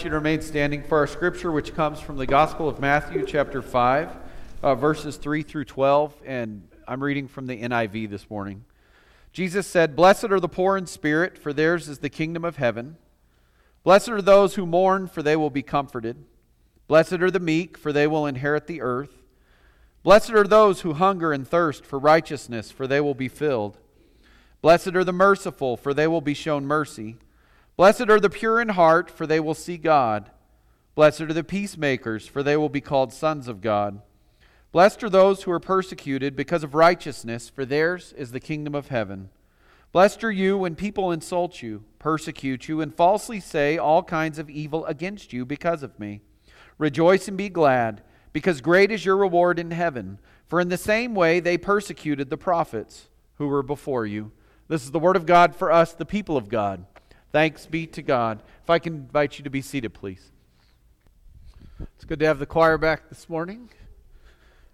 invite you to remain standing for our scripture, which comes from the Gospel of Matthew, chapter 5, uh, verses 3 through 12. And I'm reading from the NIV this morning. Jesus said, Blessed are the poor in spirit, for theirs is the kingdom of heaven. Blessed are those who mourn, for they will be comforted. Blessed are the meek, for they will inherit the earth. Blessed are those who hunger and thirst for righteousness, for they will be filled. Blessed are the merciful, for they will be shown mercy. Blessed are the pure in heart, for they will see God. Blessed are the peacemakers, for they will be called sons of God. Blessed are those who are persecuted because of righteousness, for theirs is the kingdom of heaven. Blessed are you when people insult you, persecute you, and falsely say all kinds of evil against you because of me. Rejoice and be glad, because great is your reward in heaven. For in the same way they persecuted the prophets who were before you. This is the word of God for us, the people of God. Thanks be to God. If I can invite you to be seated, please. It's good to have the choir back this morning.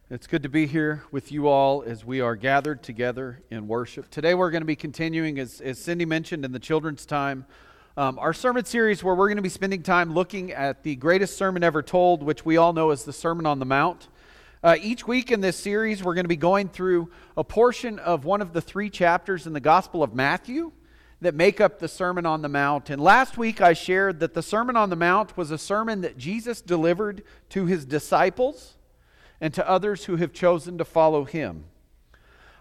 It's good to be here with you all as we are gathered together in worship. Today we're going to be continuing, as, as Cindy mentioned in the children's time, um, our sermon series where we're going to be spending time looking at the greatest sermon ever told, which we all know is the Sermon on the Mount. Uh, each week in this series, we're going to be going through a portion of one of the three chapters in the Gospel of Matthew that make up the Sermon on the Mount. And last week I shared that the Sermon on the Mount was a sermon that Jesus delivered to his disciples and to others who have chosen to follow him.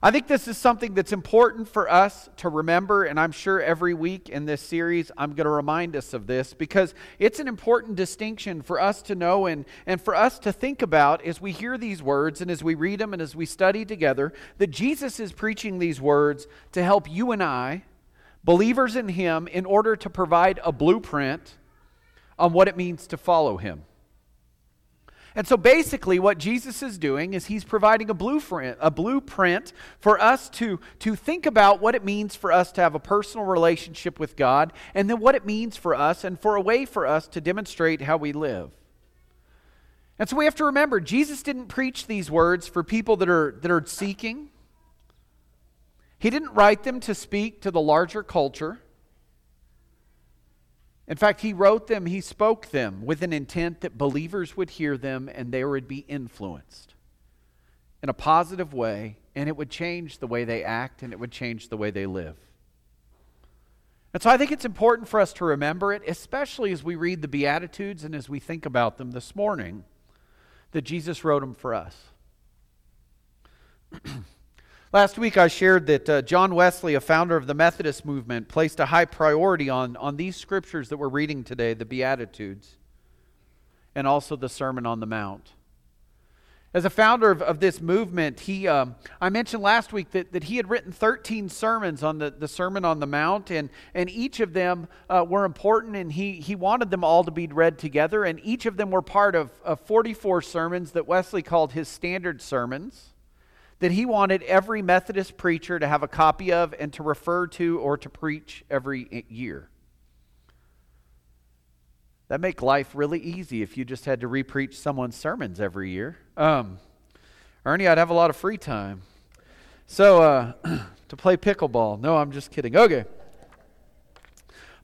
I think this is something that's important for us to remember, and I'm sure every week in this series I'm going to remind us of this because it's an important distinction for us to know and, and for us to think about as we hear these words and as we read them and as we study together that Jesus is preaching these words to help you and I believers in Him in order to provide a blueprint on what it means to follow Him. And so basically, what Jesus is doing is he's providing a blueprint, a blueprint for us to, to think about what it means for us to have a personal relationship with God, and then what it means for us, and for a way for us to demonstrate how we live. And so we have to remember, Jesus didn't preach these words for people that are, that are seeking. He didn't write them to speak to the larger culture. In fact, he wrote them, he spoke them with an intent that believers would hear them and they would be influenced in a positive way, and it would change the way they act and it would change the way they live. And so I think it's important for us to remember it, especially as we read the Beatitudes and as we think about them this morning, that Jesus wrote them for us. Last week, I shared that uh, John Wesley, a founder of the Methodist movement, placed a high priority on, on these scriptures that we're reading today, the Beatitudes, and also the Sermon on the Mount. As a founder of, of this movement, he, um, I mentioned last week that, that he had written 13 sermons on the, the Sermon on the Mount, and, and each of them uh, were important, and he, he wanted them all to be read together, and each of them were part of, of 44 sermons that Wesley called his standard sermons that he wanted every Methodist preacher to have a copy of and to refer to or to preach every year. That make life really easy if you just had to repreach someone's sermons every year. Um, Ernie, I'd have a lot of free time. So uh, to play pickleball. No, I'm just kidding. Okay.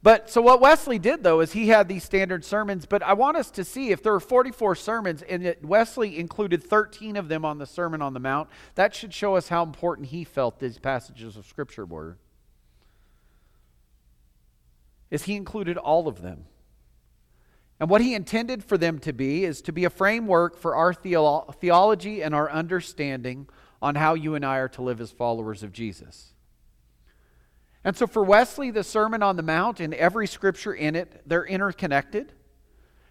But so what Wesley did though is he had these standard sermons, but I want us to see if there are 44 sermons and that Wesley included 13 of them on the Sermon on the Mount, that should show us how important he felt these passages of scripture were. Is he included all of them. And what he intended for them to be is to be a framework for our theolo- theology and our understanding on how you and I are to live as followers of Jesus. And so for Wesley, the Sermon on the Mount and every scripture in it, they're interconnected.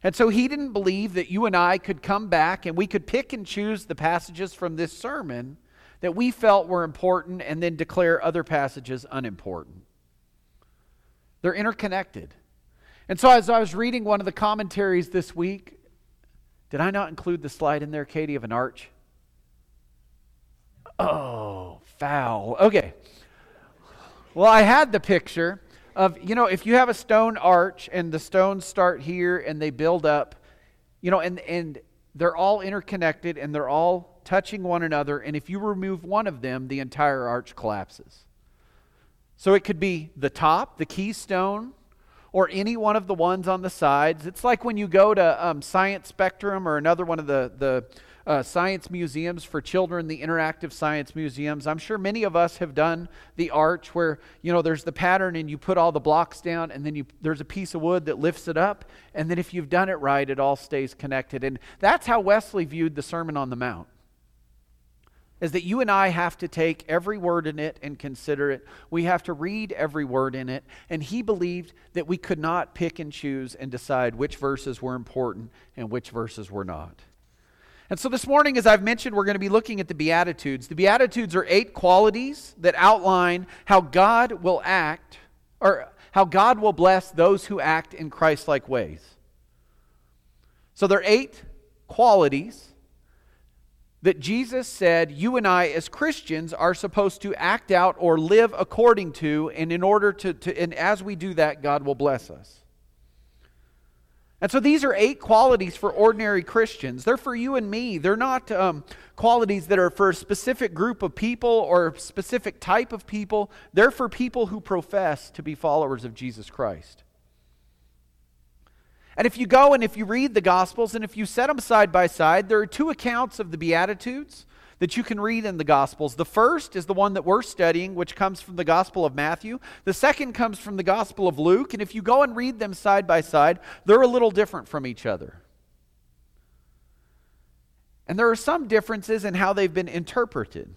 And so he didn't believe that you and I could come back and we could pick and choose the passages from this sermon that we felt were important and then declare other passages unimportant. They're interconnected. And so as I was reading one of the commentaries this week, did I not include the slide in there, Katie, of an arch? Oh, foul. Okay. Well, I had the picture of, you know, if you have a stone arch and the stones start here and they build up, you know, and, and they're all interconnected and they're all touching one another. And if you remove one of them, the entire arch collapses. So it could be the top, the keystone, or any one of the ones on the sides. It's like when you go to um, Science Spectrum or another one of the, the uh, science museums for children, the interactive science museums. I'm sure many of us have done the arch where, you know, there's the pattern and you put all the blocks down and then you, there's a piece of wood that lifts it up. And then if you've done it right, it all stays connected. And that's how Wesley viewed the Sermon on the Mount is that you and I have to take every word in it and consider it. We have to read every word in it. And he believed that we could not pick and choose and decide which verses were important and which verses were not. And so this morning, as I've mentioned, we're going to be looking at the Beatitudes. The Beatitudes are eight qualities that outline how God will act, or how God will bless those who act in Christ like ways. So there are eight qualities that Jesus said you and I, as Christians, are supposed to act out or live according to, and in order to, to and as we do that, God will bless us. And so these are eight qualities for ordinary Christians. They're for you and me. They're not um, qualities that are for a specific group of people or a specific type of people. They're for people who profess to be followers of Jesus Christ. And if you go and if you read the Gospels and if you set them side by side, there are two accounts of the Beatitudes that you can read in the Gospels. The first is the one that we're studying, which comes from the Gospel of Matthew. The second comes from the Gospel of Luke. And if you go and read them side by side, they're a little different from each other. And there are some differences in how they've been interpreted.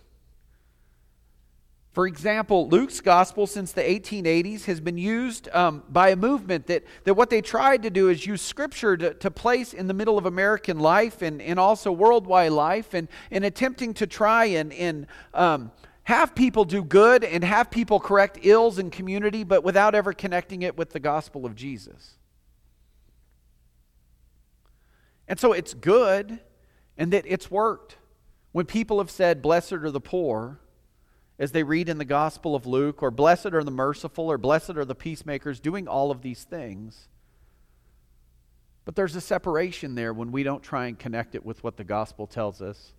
For example, Luke's gospel since the 1880s has been used um, by a movement that, that what they tried to do is use scripture to, to place in the middle of American life and, and also worldwide life, and, and attempting to try and, and um, have people do good and have people correct ills in community, but without ever connecting it with the gospel of Jesus. And so it's good and that it's worked. When people have said, Blessed are the poor, as they read in the Gospel of Luke, or blessed are the merciful, or blessed are the peacemakers, doing all of these things. But there's a separation there when we don't try and connect it with what the gospel tells us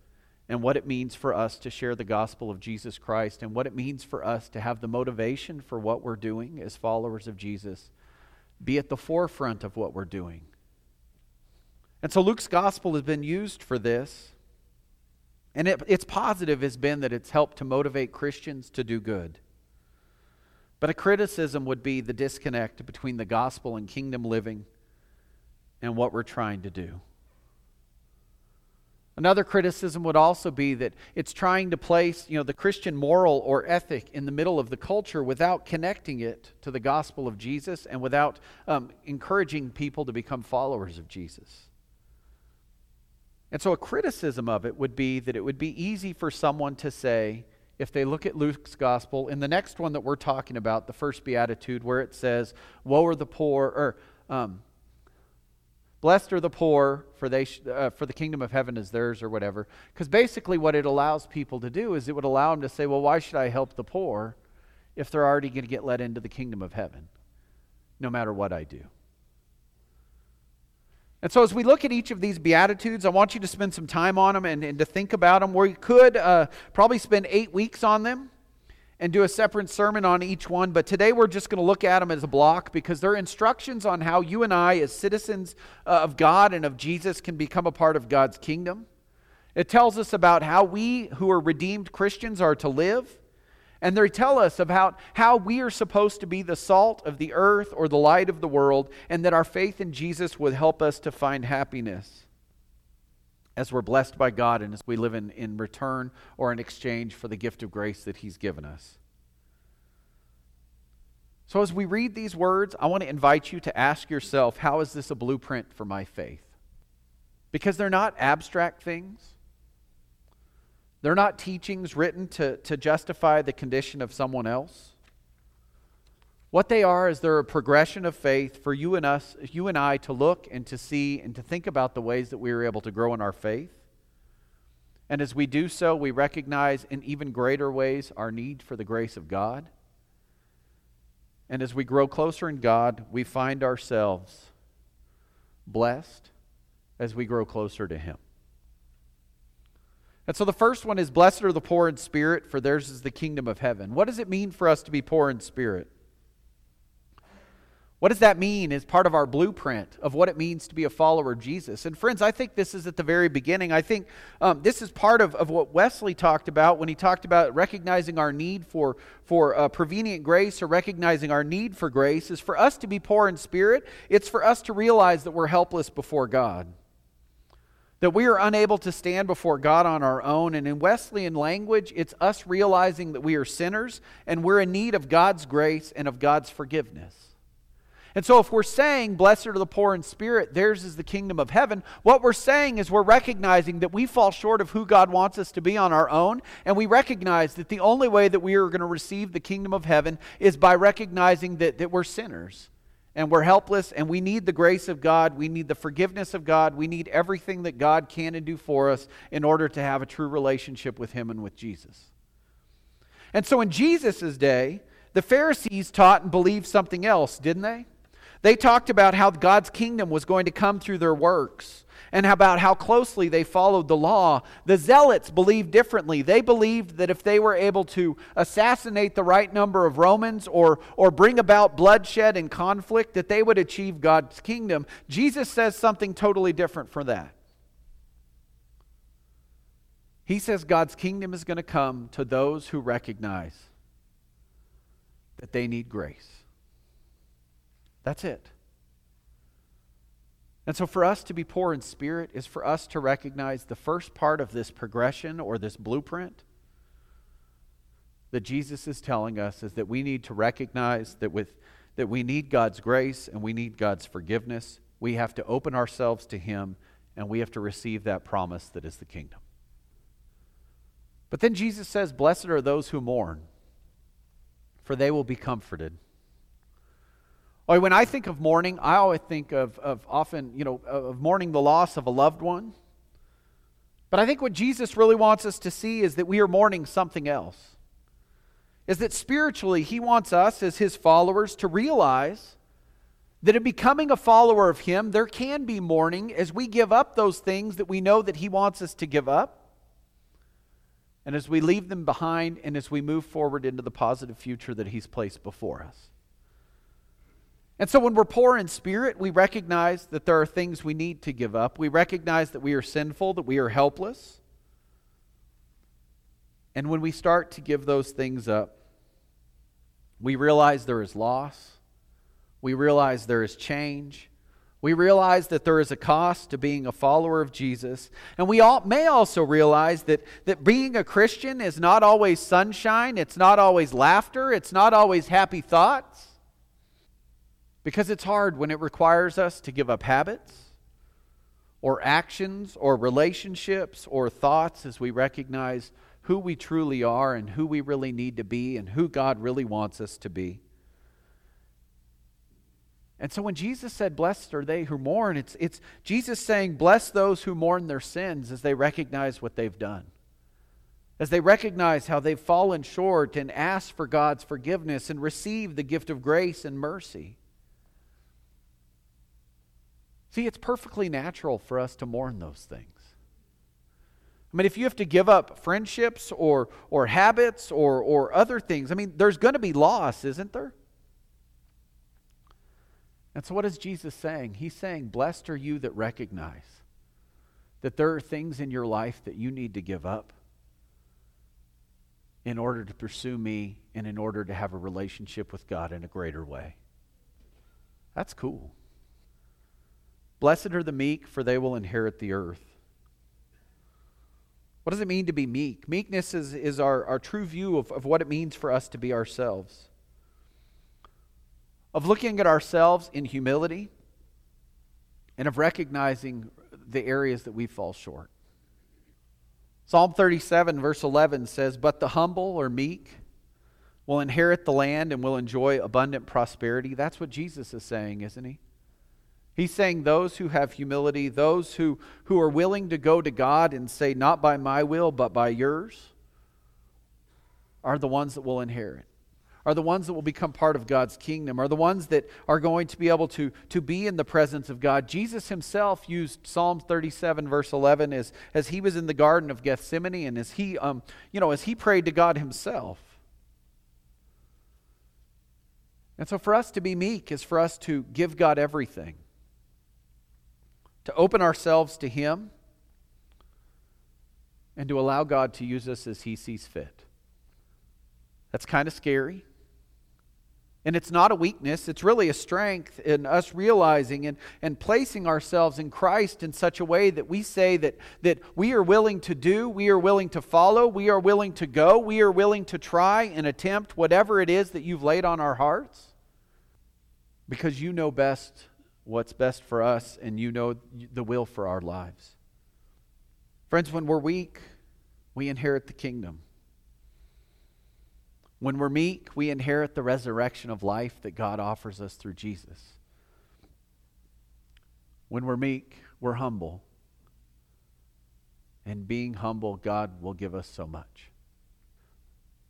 and what it means for us to share the gospel of Jesus Christ and what it means for us to have the motivation for what we're doing as followers of Jesus be at the forefront of what we're doing. And so Luke's gospel has been used for this. And it, its positive has been that it's helped to motivate Christians to do good. But a criticism would be the disconnect between the gospel and kingdom living and what we're trying to do. Another criticism would also be that it's trying to place, you know, the Christian moral or ethic in the middle of the culture without connecting it to the gospel of Jesus and without um, encouraging people to become followers of Jesus. And so a criticism of it would be that it would be easy for someone to say, if they look at Luke's gospel, in the next one that we're talking about, the first beatitude, where it says, Woe are the poor, or um, blessed are the poor, for, they sh- uh, for the kingdom of heaven is theirs, or whatever. Because basically, what it allows people to do is it would allow them to say, Well, why should I help the poor if they're already going to get let into the kingdom of heaven, no matter what I do? And so, as we look at each of these Beatitudes, I want you to spend some time on them and, and to think about them. We could uh, probably spend eight weeks on them and do a separate sermon on each one, but today we're just going to look at them as a block because they're instructions on how you and I, as citizens uh, of God and of Jesus, can become a part of God's kingdom. It tells us about how we, who are redeemed Christians, are to live. And they tell us about how we are supposed to be the salt of the earth or the light of the world, and that our faith in Jesus would help us to find happiness as we're blessed by God and as we live in, in return or in exchange for the gift of grace that He's given us. So, as we read these words, I want to invite you to ask yourself how is this a blueprint for my faith? Because they're not abstract things. They're not teachings written to, to justify the condition of someone else. What they are is they're a progression of faith for you and us, you and I to look and to see and to think about the ways that we are able to grow in our faith. And as we do so, we recognize in even greater ways our need for the grace of God. And as we grow closer in God, we find ourselves blessed as we grow closer to Him. And so the first one is Blessed are the poor in spirit, for theirs is the kingdom of heaven. What does it mean for us to be poor in spirit? What does that mean as part of our blueprint of what it means to be a follower of Jesus? And friends, I think this is at the very beginning. I think um, this is part of, of what Wesley talked about when he talked about recognizing our need for, for uh, prevenient grace or recognizing our need for grace is for us to be poor in spirit. It's for us to realize that we're helpless before God that we are unable to stand before God on our own. And in Wesleyan language, it's us realizing that we are sinners and we're in need of God's grace and of God's forgiveness. And so, if we're saying, Blessed are the poor in spirit, theirs is the kingdom of heaven, what we're saying is we're recognizing that we fall short of who God wants us to be on our own. And we recognize that the only way that we are going to receive the kingdom of heaven is by recognizing that, that we're sinners and we're helpless and we need the grace of God. We need the forgiveness of God. We need everything that God can and do for us in order to have a true relationship with Him and with Jesus. And so, in Jesus' day, the Pharisees taught and believed something else, didn't they? They talked about how God's kingdom was going to come through their works and about how closely they followed the law. The Zealots believed differently. They believed that if they were able to assassinate the right number of Romans or, or bring about bloodshed and conflict, that they would achieve God's kingdom. Jesus says something totally different from that. He says God's kingdom is going to come to those who recognize that they need grace. That's it. And so, for us to be poor in spirit is for us to recognize the first part of this progression or this blueprint that Jesus is telling us is that we need to recognize that, with, that we need God's grace and we need God's forgiveness. We have to open ourselves to Him and we have to receive that promise that is the kingdom. But then Jesus says, Blessed are those who mourn, for they will be comforted. Or when I think of mourning, I always think of, of often, you know, of mourning the loss of a loved one. But I think what Jesus really wants us to see is that we are mourning something else. Is that spiritually, he wants us as his followers to realize that in becoming a follower of him, there can be mourning as we give up those things that we know that he wants us to give up. And as we leave them behind and as we move forward into the positive future that he's placed before us. And so when we're poor in spirit, we recognize that there are things we need to give up. We recognize that we are sinful, that we are helpless. And when we start to give those things up, we realize there is loss. We realize there is change. We realize that there is a cost to being a follower of Jesus. And we all, may also realize that, that being a Christian is not always sunshine, it's not always laughter, it's not always happy thoughts. Because it's hard when it requires us to give up habits or actions or relationships or thoughts as we recognize who we truly are and who we really need to be and who God really wants us to be. And so when Jesus said, Blessed are they who mourn, it's, it's Jesus saying, Bless those who mourn their sins as they recognize what they've done. As they recognize how they've fallen short and ask for God's forgiveness and receive the gift of grace and mercy. See, it's perfectly natural for us to mourn those things. I mean, if you have to give up friendships or, or habits or, or other things, I mean, there's going to be loss, isn't there? And so, what is Jesus saying? He's saying, Blessed are you that recognize that there are things in your life that you need to give up in order to pursue me and in order to have a relationship with God in a greater way. That's cool. Blessed are the meek, for they will inherit the earth. What does it mean to be meek? Meekness is, is our, our true view of, of what it means for us to be ourselves, of looking at ourselves in humility, and of recognizing the areas that we fall short. Psalm 37, verse 11 says, But the humble or meek will inherit the land and will enjoy abundant prosperity. That's what Jesus is saying, isn't he? He's saying those who have humility, those who, who are willing to go to God and say, Not by my will, but by yours, are the ones that will inherit, are the ones that will become part of God's kingdom, are the ones that are going to be able to, to be in the presence of God. Jesus himself used Psalm 37, verse 11, as, as he was in the Garden of Gethsemane and as he, um, you know, as he prayed to God himself. And so, for us to be meek is for us to give God everything, to open ourselves to Him, and to allow God to use us as He sees fit. That's kind of scary. And it's not a weakness, it's really a strength in us realizing and, and placing ourselves in Christ in such a way that we say that, that we are willing to do, we are willing to follow, we are willing to go, we are willing to try and attempt whatever it is that you've laid on our hearts because you know best what's best for us and you know the will for our lives. Friends, when we're weak, we inherit the kingdom. When we're meek, we inherit the resurrection of life that God offers us through Jesus. When we're meek, we're humble. And being humble, God will give us so much.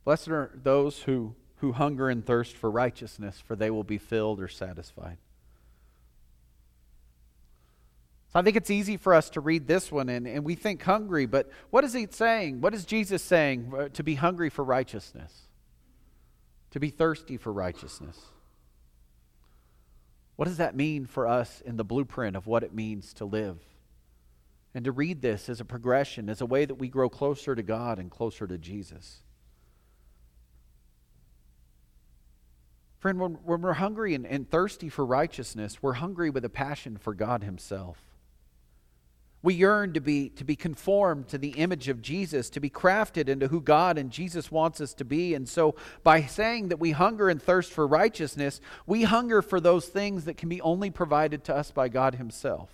Blessed are those who, who hunger and thirst for righteousness, for they will be filled or satisfied. So I think it's easy for us to read this one and, and we think hungry, but what is he saying? What is Jesus saying uh, to be hungry for righteousness? to be thirsty for righteousness. What does that mean for us in the blueprint of what it means to live? And to read this as a progression, as a way that we grow closer to God and closer to Jesus. Friend, when, when we're hungry and, and thirsty for righteousness, we're hungry with a passion for God Himself. We yearn to be, to be conformed to the image of Jesus, to be crafted into who God and Jesus wants us to be. And so, by saying that we hunger and thirst for righteousness, we hunger for those things that can be only provided to us by God Himself.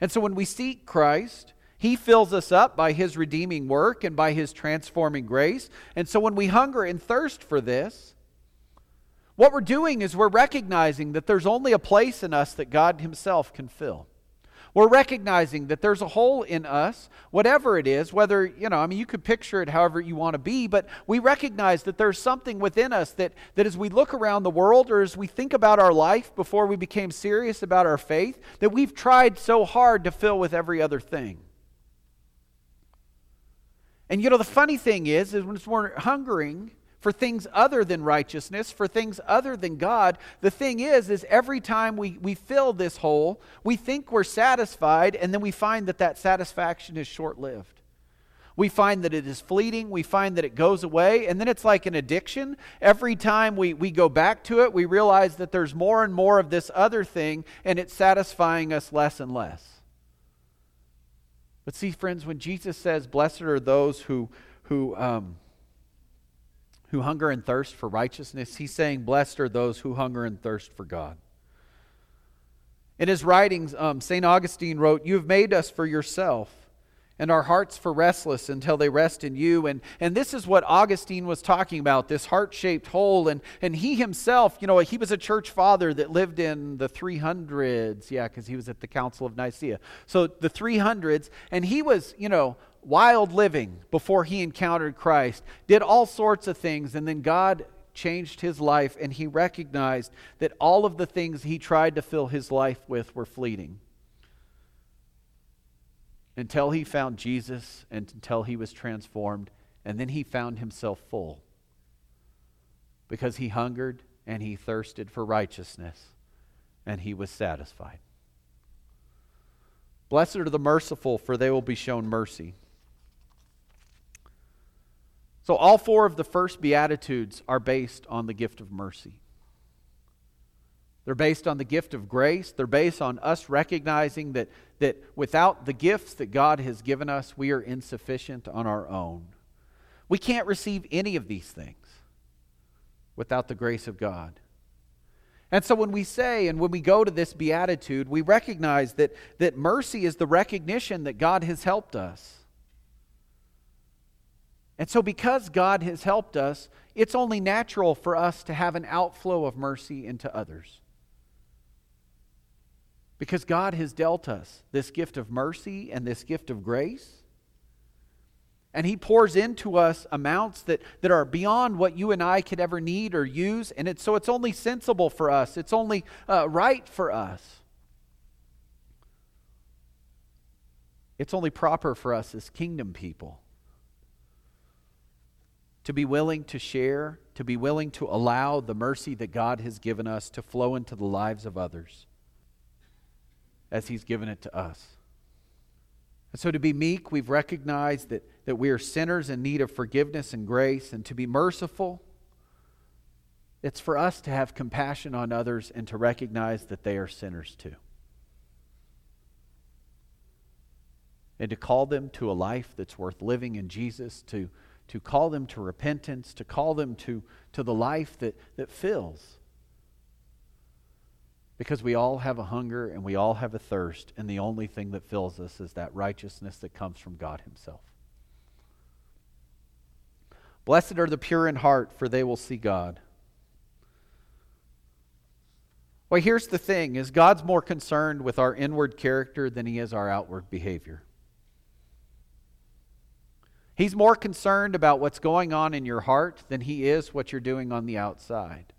And so, when we seek Christ, He fills us up by His redeeming work and by His transforming grace. And so, when we hunger and thirst for this, what we're doing is we're recognizing that there's only a place in us that God Himself can fill. We're recognizing that there's a hole in us, whatever it is, whether, you know, I mean, you could picture it however you want to be, but we recognize that there's something within us that, that as we look around the world or as we think about our life before we became serious about our faith, that we've tried so hard to fill with every other thing. And, you know, the funny thing is, is when we're hungering, for things other than righteousness, for things other than God. The thing is, is every time we, we fill this hole, we think we're satisfied, and then we find that that satisfaction is short lived. We find that it is fleeting. We find that it goes away. And then it's like an addiction. Every time we, we go back to it, we realize that there's more and more of this other thing, and it's satisfying us less and less. But see, friends, when Jesus says, Blessed are those who, who um, who hunger and thirst for righteousness. He's saying, Blessed are those who hunger and thirst for God. In his writings, um, St. Augustine wrote, You have made us for yourself, and our hearts for restless until they rest in you. And, and this is what Augustine was talking about this heart shaped hole. And, and he himself, you know, he was a church father that lived in the 300s. Yeah, because he was at the Council of Nicaea. So the 300s. And he was, you know, wild living before he encountered Christ, did all sorts of things, and then God changed his life, and he recognized that all of the things he tried to fill his life with were fleeting. Until he found Jesus and until he was transformed, and then he found himself full. Because he hungered and he thirsted for righteousness, and he was satisfied. Blessed are the merciful, for they will be shown mercy. So, all four of the first Beatitudes are based on the gift of mercy. They're based on the gift of grace. They're based on us recognizing that, that without the gifts that God has given us, we are insufficient on our own. We can't receive any of these things without the grace of God. And so when we say and when we go to this beatitude, we recognize that, that mercy is the recognition that God has helped us. And so, because God has helped us, it's only natural for us to have an outflow of mercy into others. Because God has dealt us this gift of mercy and this gift of grace. And He pours into us amounts that, that are beyond what you and I could ever need or use. And it's, so it's only sensible for us, it's only uh, right for us. It's only proper for us as kingdom people to be willing to share, to be willing to allow the mercy that God has given us to flow into the lives of others as He's given it to us. And so, to be meek, we've recognized that, that we are sinners in need of forgiveness and grace, and to be merciful, it's for us to have compassion on others and to recognize that they are sinners too. And to call them to a life that's worth living in Jesus, to to call them to repentance, to call them to, to the life that, that fills. Because we all have a hunger and we all have a thirst, and the only thing that fills us is that righteousness that comes from God Himself. Blessed are the pure in heart, for they will see God. Well, here's the thing is God's more concerned with our inward character than he is our outward behavior. He's more concerned about what's going on in your heart than he is what you're doing on the outside.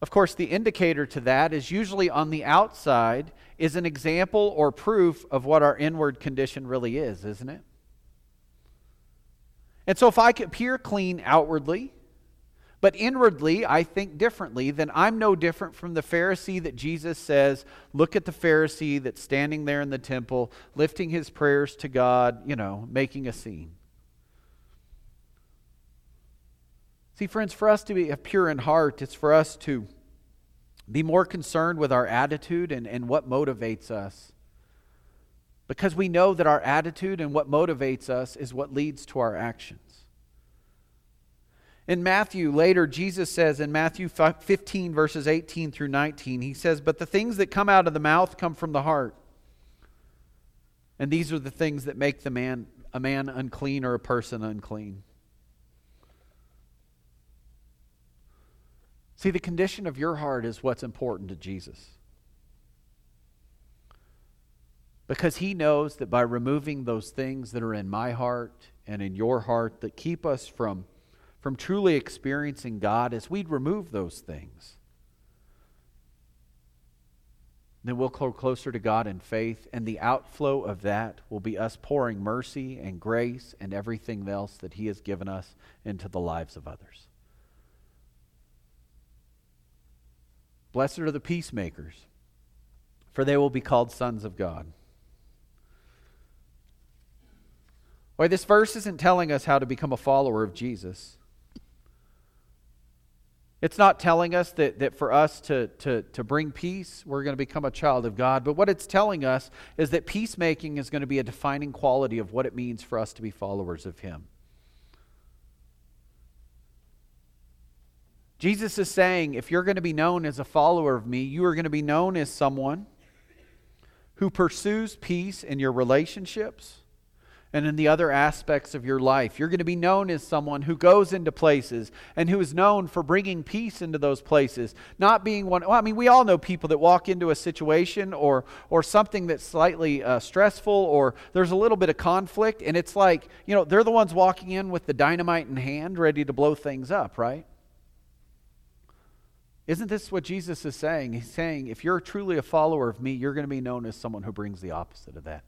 Of course, the indicator to that is usually on the outside is an example or proof of what our inward condition really is, isn't it? And so if I appear clean outwardly, but inwardly, I think differently, then I'm no different from the Pharisee that Jesus says, look at the Pharisee that's standing there in the temple, lifting his prayers to God, you know, making a scene. See, friends, for us to be pure in heart, it's for us to be more concerned with our attitude and, and what motivates us. Because we know that our attitude and what motivates us is what leads to our actions. In Matthew, later, Jesus says in Matthew 15, verses 18 through 19, he says, But the things that come out of the mouth come from the heart. And these are the things that make the man, a man unclean or a person unclean. See, the condition of your heart is what's important to Jesus. Because he knows that by removing those things that are in my heart and in your heart that keep us from from truly experiencing God as we'd remove those things. Then we'll grow closer to God in faith, and the outflow of that will be us pouring mercy and grace and everything else that He has given us into the lives of others. Blessed are the peacemakers, for they will be called sons of God. Why, this verse isn't telling us how to become a follower of Jesus. It's not telling us that, that for us to, to, to bring peace, we're going to become a child of God. But what it's telling us is that peacemaking is going to be a defining quality of what it means for us to be followers of Him. Jesus is saying, if you're going to be known as a follower of me, you are going to be known as someone who pursues peace in your relationships and in the other aspects of your life. You're going to be known as someone who goes into places and who is known for bringing peace into those places. Not being one, well, I mean, we all know people that walk into a situation or, or something that's slightly uh, stressful or there's a little bit of conflict, and it's like, you know, they're the ones walking in with the dynamite in hand, ready to blow things up, right? Isn't this what Jesus is saying? He's saying, if you're truly a follower of me, you're going to be known as someone who brings the opposite of that.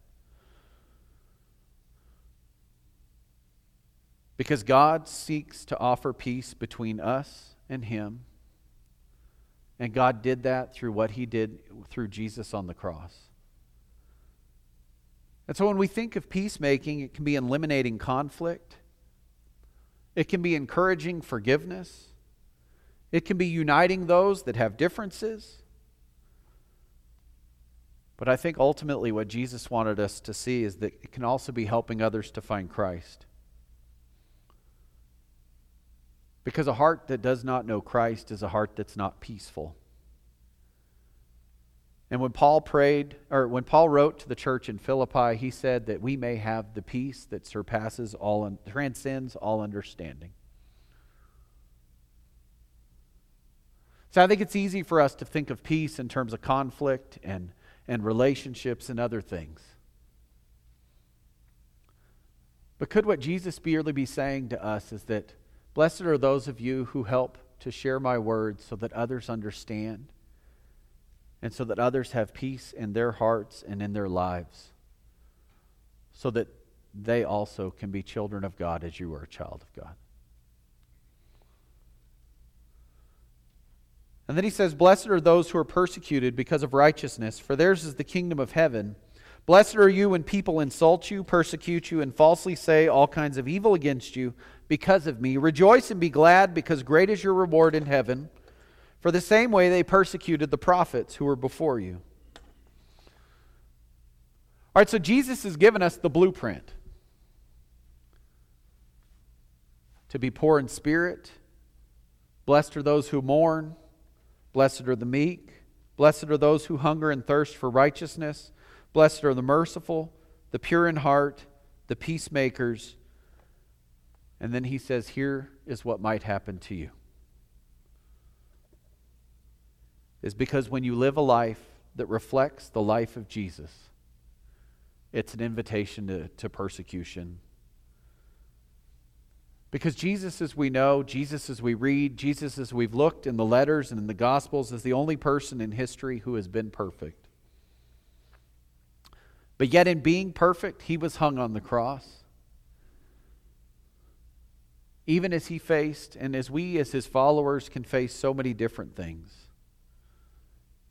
Because God seeks to offer peace between us and Him. And God did that through what He did through Jesus on the cross. And so when we think of peacemaking, it can be eliminating conflict, it can be encouraging forgiveness, it can be uniting those that have differences. But I think ultimately what Jesus wanted us to see is that it can also be helping others to find Christ. Because a heart that does not know Christ is a heart that's not peaceful. And when Paul prayed, or when Paul wrote to the church in Philippi, he said that we may have the peace that surpasses all, transcends all understanding. So I think it's easy for us to think of peace in terms of conflict and, and relationships and other things. But could what Jesus be really be saying to us is that Blessed are those of you who help to share my words so that others understand and so that others have peace in their hearts and in their lives, so that they also can be children of God as you are a child of God. And then he says, Blessed are those who are persecuted because of righteousness, for theirs is the kingdom of heaven. Blessed are you when people insult you, persecute you, and falsely say all kinds of evil against you because of me. Rejoice and be glad, because great is your reward in heaven. For the same way they persecuted the prophets who were before you. All right, so Jesus has given us the blueprint to be poor in spirit. Blessed are those who mourn. Blessed are the meek. Blessed are those who hunger and thirst for righteousness. Blessed are the merciful, the pure in heart, the peacemakers. And then he says, Here is what might happen to you. Is because when you live a life that reflects the life of Jesus, it's an invitation to, to persecution because Jesus, as we know, Jesus, as we read, Jesus, as we've looked in the letters and in the Gospels, is the only person in history who has been perfect. But yet, in being perfect, he was hung on the cross. Even as he faced, and as we, as his followers, can face so many different things.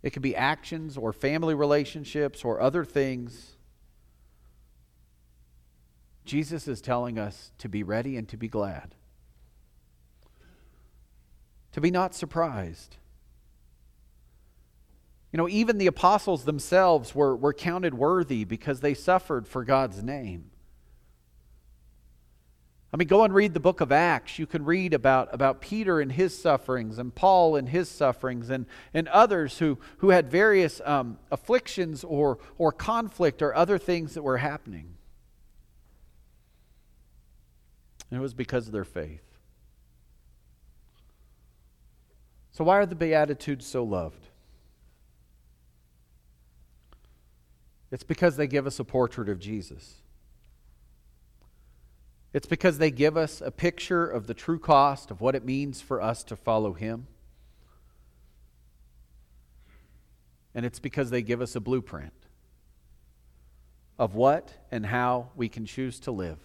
It could be actions or family relationships or other things Jesus is telling us to be ready and to be glad, to be not surprised. You know, even the apostles themselves were, were counted worthy because they suffered for God's name. I mean, go and read the book of Acts. You can read about, about Peter and his sufferings, and Paul and his sufferings, and, and others who, who had various um, afflictions or, or conflict or other things that were happening. And it was because of their faith. So, why are the Beatitudes so loved? It's because they give us a portrait of Jesus. It's because they give us a picture of the true cost of what it means for us to follow Him. And it's because they give us a blueprint of what and how we can choose to live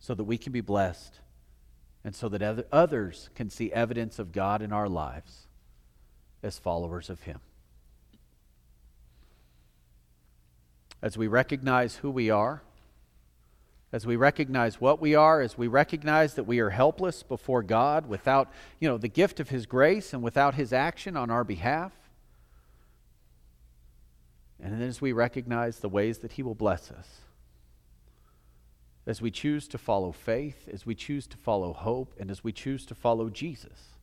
so that we can be blessed and so that others can see evidence of God in our lives as followers of Him. As we recognize who we are, as we recognize what we are, as we recognize that we are helpless before God without, you know, the gift of His grace and without His action on our behalf, and as we recognize the ways that He will bless us as we choose to follow faith, as we choose to follow hope, and as we choose to follow Jesus.